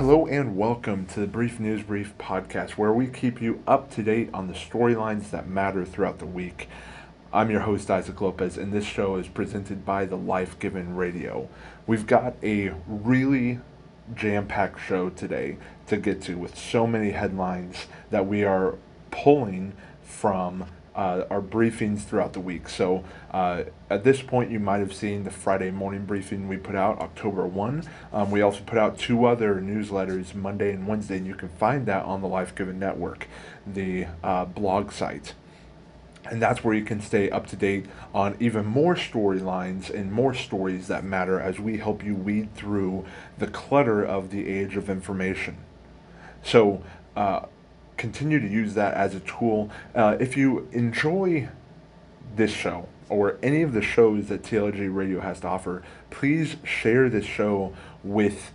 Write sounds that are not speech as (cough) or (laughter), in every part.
Hello and welcome to the Brief News Brief podcast, where we keep you up to date on the storylines that matter throughout the week. I'm your host, Isaac Lopez, and this show is presented by the Life Given Radio. We've got a really jam packed show today to get to with so many headlines that we are pulling from uh, our briefings throughout the week. So uh, at this point, you might have seen the Friday morning briefing we put out October 1. Um, we also put out two other newsletters Monday and Wednesday, and you can find that on the Life Given Network, the uh, blog site. And that's where you can stay up to date on even more storylines and more stories that matter as we help you weed through the clutter of the age of information. So, uh, continue to use that as a tool. Uh, if you enjoy this show or any of the shows that TLG Radio has to offer, please share this show with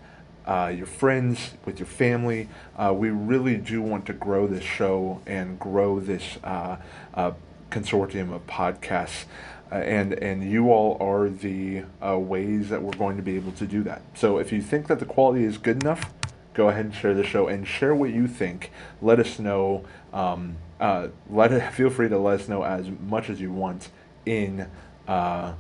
uh, your friends, with your family. Uh, we really do want to grow this show and grow this uh, uh consortium of podcasts. Uh, and and you all are the uh, ways that we're going to be able to do that. So if you think that the quality is good enough, go ahead and share the show and share what you think. Let us know. Um, uh, let (laughs) feel free to let us know as much as you want in uh,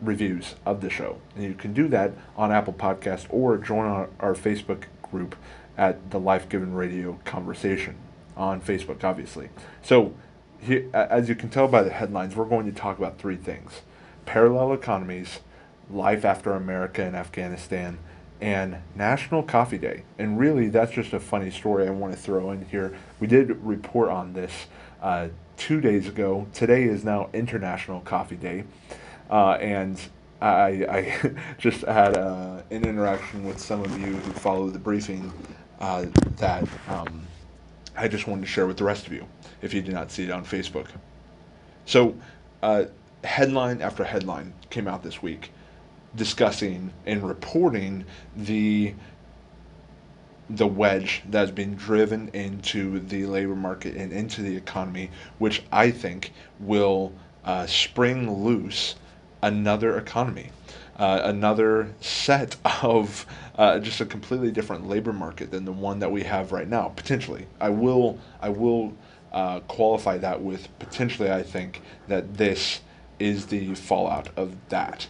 reviews of the show. And you can do that on Apple Podcast or join our, our Facebook group at the Life Given Radio Conversation on Facebook, obviously. So, here, as you can tell by the headlines, we're going to talk about three things parallel economies, life after America and Afghanistan, and National Coffee Day. And really, that's just a funny story I want to throw in here. We did report on this uh, two days ago. Today is now International Coffee Day. Uh, and I, I (laughs) just had uh, an interaction with some of you who follow the briefing uh, that um, I just wanted to share with the rest of you if you did not see it on Facebook. So, uh, headline after headline came out this week discussing and reporting the the wedge that's been driven into the labor market and into the economy, which I think will uh, spring loose another economy, uh, another set of uh, just a completely different labor market than the one that we have right now. Potentially, I will I will uh, qualify that with potentially. I think that this is the fallout of that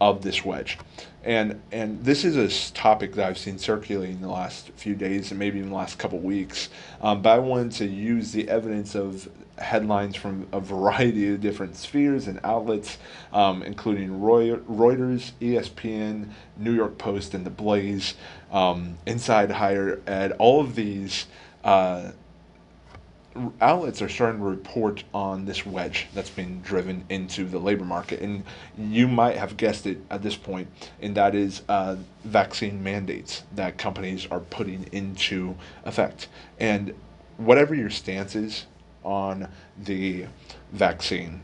of this wedge. And and this is a topic that I've seen circulating the last few days and maybe in the last couple weeks. Um, but I wanted to use the evidence of headlines from a variety of different spheres and outlets, um, including Reuters, ESPN, New York Post, and The Blaze, um, Inside Higher Ed. All of these uh, outlets are starting to report on this wedge that's being driven into the labor market. And you might have guessed it at this point, and that is uh, vaccine mandates that companies are putting into effect. And whatever your stance is on the vaccine,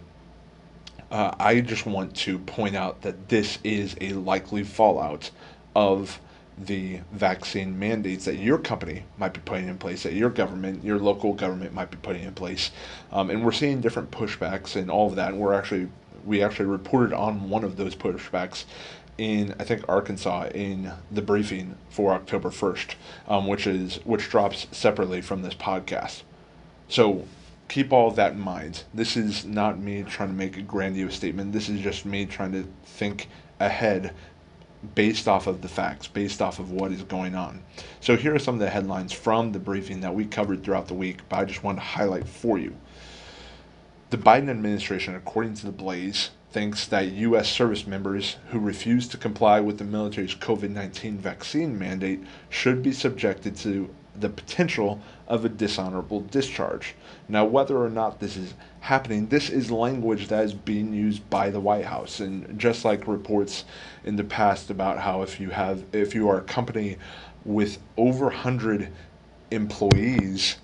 uh, I just want to point out that this is a likely fallout of the vaccine mandates that your company might be putting in place, that your government, your local government might be putting in place. Um, and we're seeing different pushbacks and all of that. And we're actually, we actually reported on one of those pushbacks in I think Arkansas in the briefing for October 1st, um, which is which drops separately from this podcast. So keep all that in mind. This is not me trying to make a grandiose statement. This is just me trying to think ahead based off of the facts, based off of what is going on. So here are some of the headlines from the briefing that we covered throughout the week, but I just wanted to highlight for you. The Biden administration, according to the Blaze, thinks that U.S. service members who refuse to comply with the military's COVID 19 vaccine mandate should be subjected to the potential of a dishonorable discharge. Now, whether or not this is happening, this is language that is being used by the White House. And just like reports in the past about how if you have, if you are a company with over 100 employees,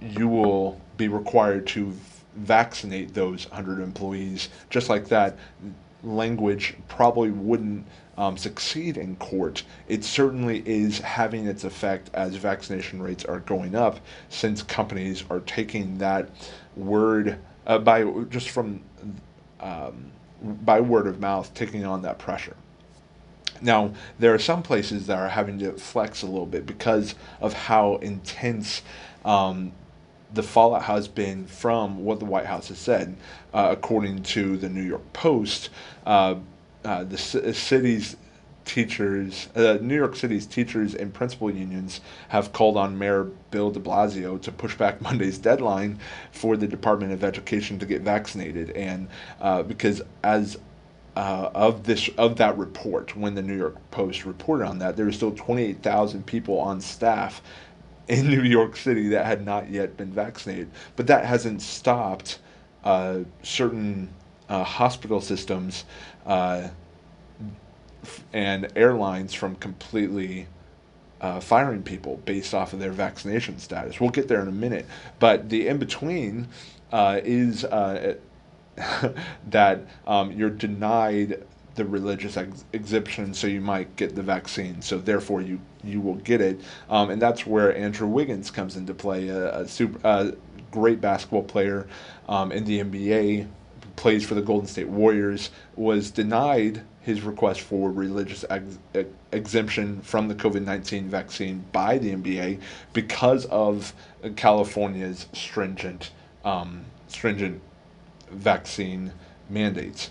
you will be required to vaccinate those 100 employees. Just like that, language probably wouldn't um, succeed in court, it certainly is having its effect as vaccination rates are going up, since companies are taking that word uh, by just from um, by word of mouth, taking on that pressure. Now, there are some places that are having to flex a little bit because of how intense um, the fallout has been from what the White House has said. Uh, according to the New York Post, uh, uh, the c- city's teachers, uh, New York City's teachers and principal unions have called on Mayor Bill de Blasio to push back (laughs) Monday's deadline for the Department of Education to get vaccinated. And uh, because as uh, of this of that report, when the New York Post reported on that, there were still 28,000 people on staff in New York City that had not yet been vaccinated. But that hasn't stopped uh, certain uh, hospital systems uh, and airlines from completely uh, firing people based off of their vaccination status. We'll get there in a minute. But the in between uh, is uh, (laughs) that um, you're denied the religious ex- exemption, so you might get the vaccine. So therefore, you you will get it, um, and that's where Andrew Wiggins comes into play, a, a super, a great basketball player um, in the NBA, plays for the Golden State Warriors, was denied his request for religious ex- ex- exemption from the COVID 19 vaccine by the NBA because of California's stringent, um, stringent vaccine mandates.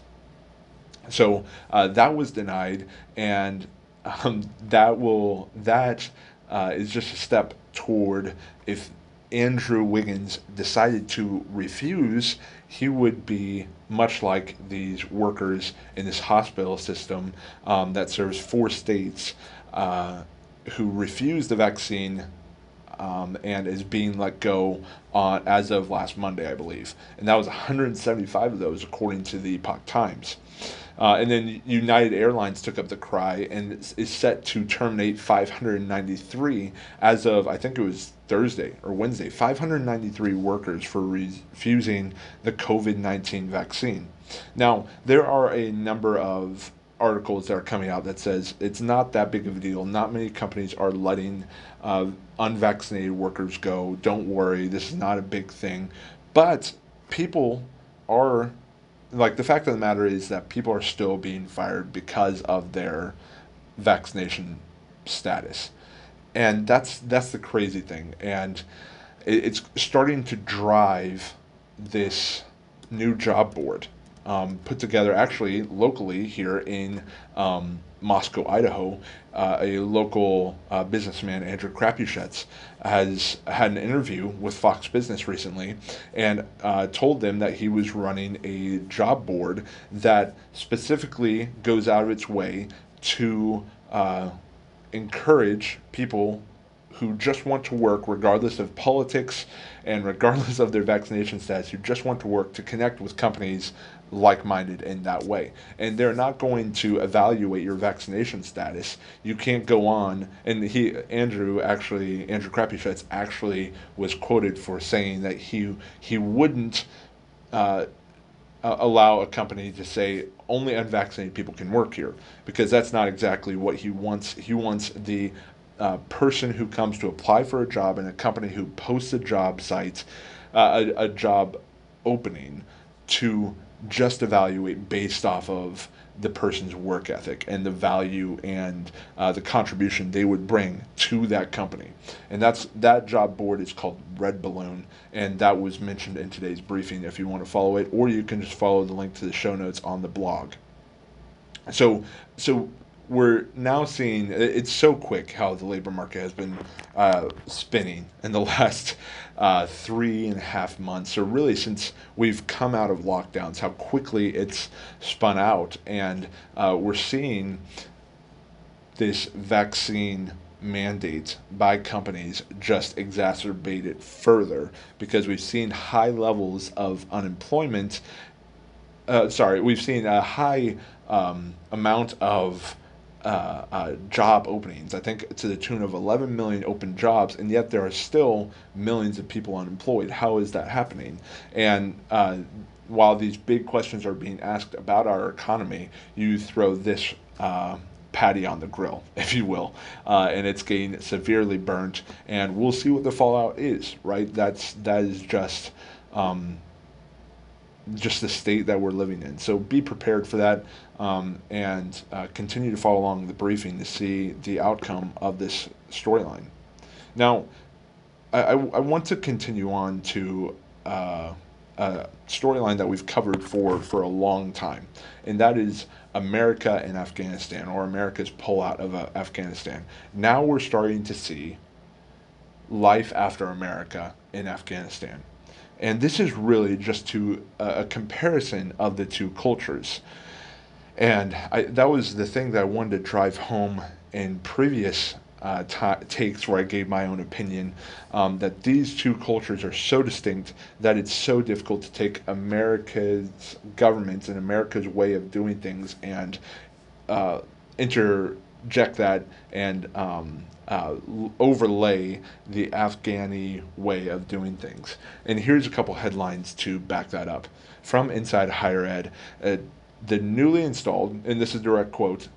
So uh, that was denied, and um, that will that uh, is just a step toward if Andrew Wiggins decided to refuse, he would be much like these workers in this hospital system um, that serves four states uh, who refused the vaccine um, and is being let go on as of last Monday, I believe. And that was 175 of those, according to the Epoch Times. Uh, and then United Airlines took up the cry and is set to terminate 593 as of, I think it was Thursday or Wednesday, 593 workers for refusing the COVID 19 vaccine. Now, there are a number of articles that are coming out that says it's not that big of a deal. Not many companies are letting uh, unvaccinated workers go. Don't worry, this is not a big thing. But people are like the fact of the matter is that people are still being fired because of their vaccination status. And that's that's the crazy thing. And it, it's starting to drive this new job board um, put together actually locally here in um, Moscow, Idaho. Uh, a local uh, businessman, Andrew Crapuchettes, has had an interview with Fox Business recently and uh, told them that he was running a job board that specifically goes out of its way to uh, encourage people who just want to work regardless of politics and regardless of their vaccination status, who just want to work to connect with companies like minded in that way. And they're not going to evaluate your vaccination status. You can't go on and he Andrew actually Andrew Crapuchettes actually was quoted for saying that he he wouldn't uh, allow a company to say only unvaccinated people can work here because that's not exactly what he wants. He wants the uh, person who comes to apply for a job in a company who posts a job site, uh, a, a job opening, to just evaluate based off of the person's work ethic and the value and uh, the contribution they would bring to that company. And that's that job board is called Red Balloon, and that was mentioned in today's briefing. If you want to follow it, or you can just follow the link to the show notes on the blog. So, so we're now seeing it's so quick how the labor market has been uh, spinning in the (laughs) last uh, three and a half months, or really since we've come out of lockdowns, how quickly it's spun out. And uh, we're seeing this vaccine mandate by companies just exacerbate it further because we've seen high levels of unemployment. Uh, sorry, we've seen a high um, amount of uh, uh, job openings. I think to the tune of 11 million open jobs, and yet there are still millions of people unemployed. How is that happening? And uh, while these big questions are being asked about our economy, you throw this uh, patty on the grill, (laughs) if you will, uh, and it's getting severely burnt. And we'll see what the fallout is. Right? That's that is just. Um, just the state that we're living in. So be prepared for that um, and uh, continue to follow along the briefing to see the outcome of this storyline. Now, I, I, I, want to continue on to uh, a storyline that we've covered for, for a long time, and that is America and Afghanistan, or America's pullout of uh, Afghanistan. Now we're starting to see life after America in Afghanistan. And this is really just to uh, a comparison of the two cultures. And I, that was the thing that I wanted to drive home in previous uh, t- takes where I gave my own opinion um, that these two cultures are so distinct that it's so difficult to take America's government and America's way of doing things and uh, interject that and um, uh, overlay the Afghani way of doing things. And here's a couple headlines to back that up. From Inside Higher Ed, uh, the newly installed, and this is direct quote,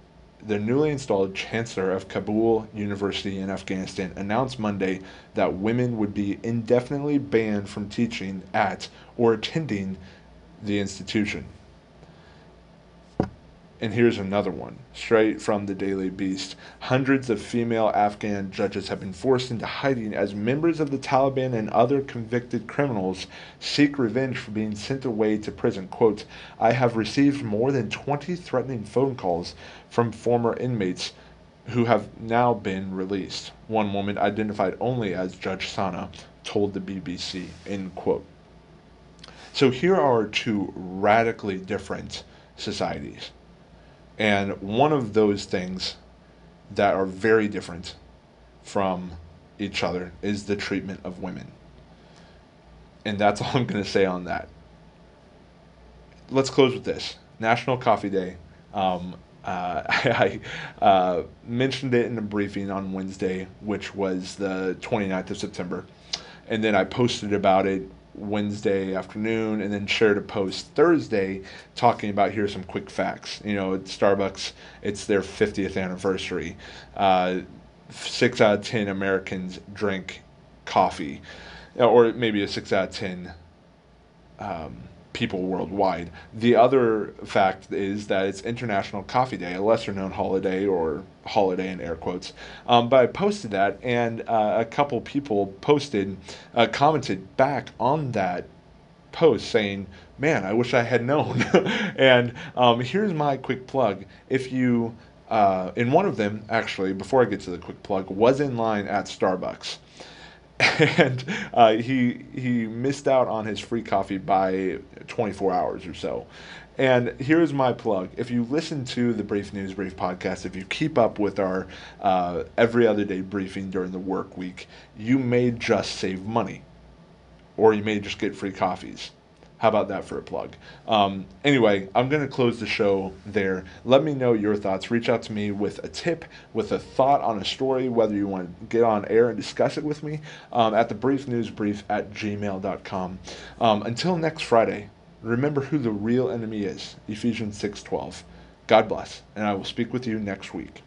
the newly installed chancellor of Kabul University in Afghanistan announced Monday that women would be indefinitely banned from teaching at or attending the institution. And here's another one, straight from the Daily Beast. Hundreds of female Afghan judges have been forced into hiding as members of the Taliban and other convicted criminals seek revenge for being sent away to prison. Quote, I have received more than 20 threatening phone calls from former inmates who have now been released. One woman, identified only as Judge Sana, told the BBC, end quote. So here are two radically different societies and one of those things that are very different from each other is the treatment of women. And that's all I'm going to say on that. Let's close with this National Coffee Day. Um, uh, (laughs) I uh, mentioned it in a briefing on Wednesday, which was the 29th of September. And then I posted about it Wednesday afternoon and then shared a post Thursday talking about here's some quick facts. You know, at Starbucks, it's their 50th anniversary. Uh, six out of 10 Americans drink coffee, or maybe a six out of 10 um, people worldwide. The other fact is that it's International Coffee Day, a lesser known holiday or holiday in air quotes. Um, but I posted that, and uh, a couple people posted, uh, commented back on that post saying, Man, I wish I had known. (laughs) and um, here's my quick plug. If you, uh, in one of them, actually, before I get to the quick plug, was in line at Starbucks and uh, he he missed out on his free coffee by 24 hours or so. And here's my plug: if you listen to the Brief News Brief podcast, if you keep up with our uh, every other day briefing during the work week, you may just save money, or you may just get free coffees. How about that for a plug? Um, anyway, I'm going to close the show there. Let me know your thoughts. Reach out to me with a tip, with a thought on a story, whether you want to get on air and discuss it with me um, at the brief news brief at gmail.com. Um, until next Friday, remember who the real enemy is Ephesians 6.12. God bless, and I will speak with you next week.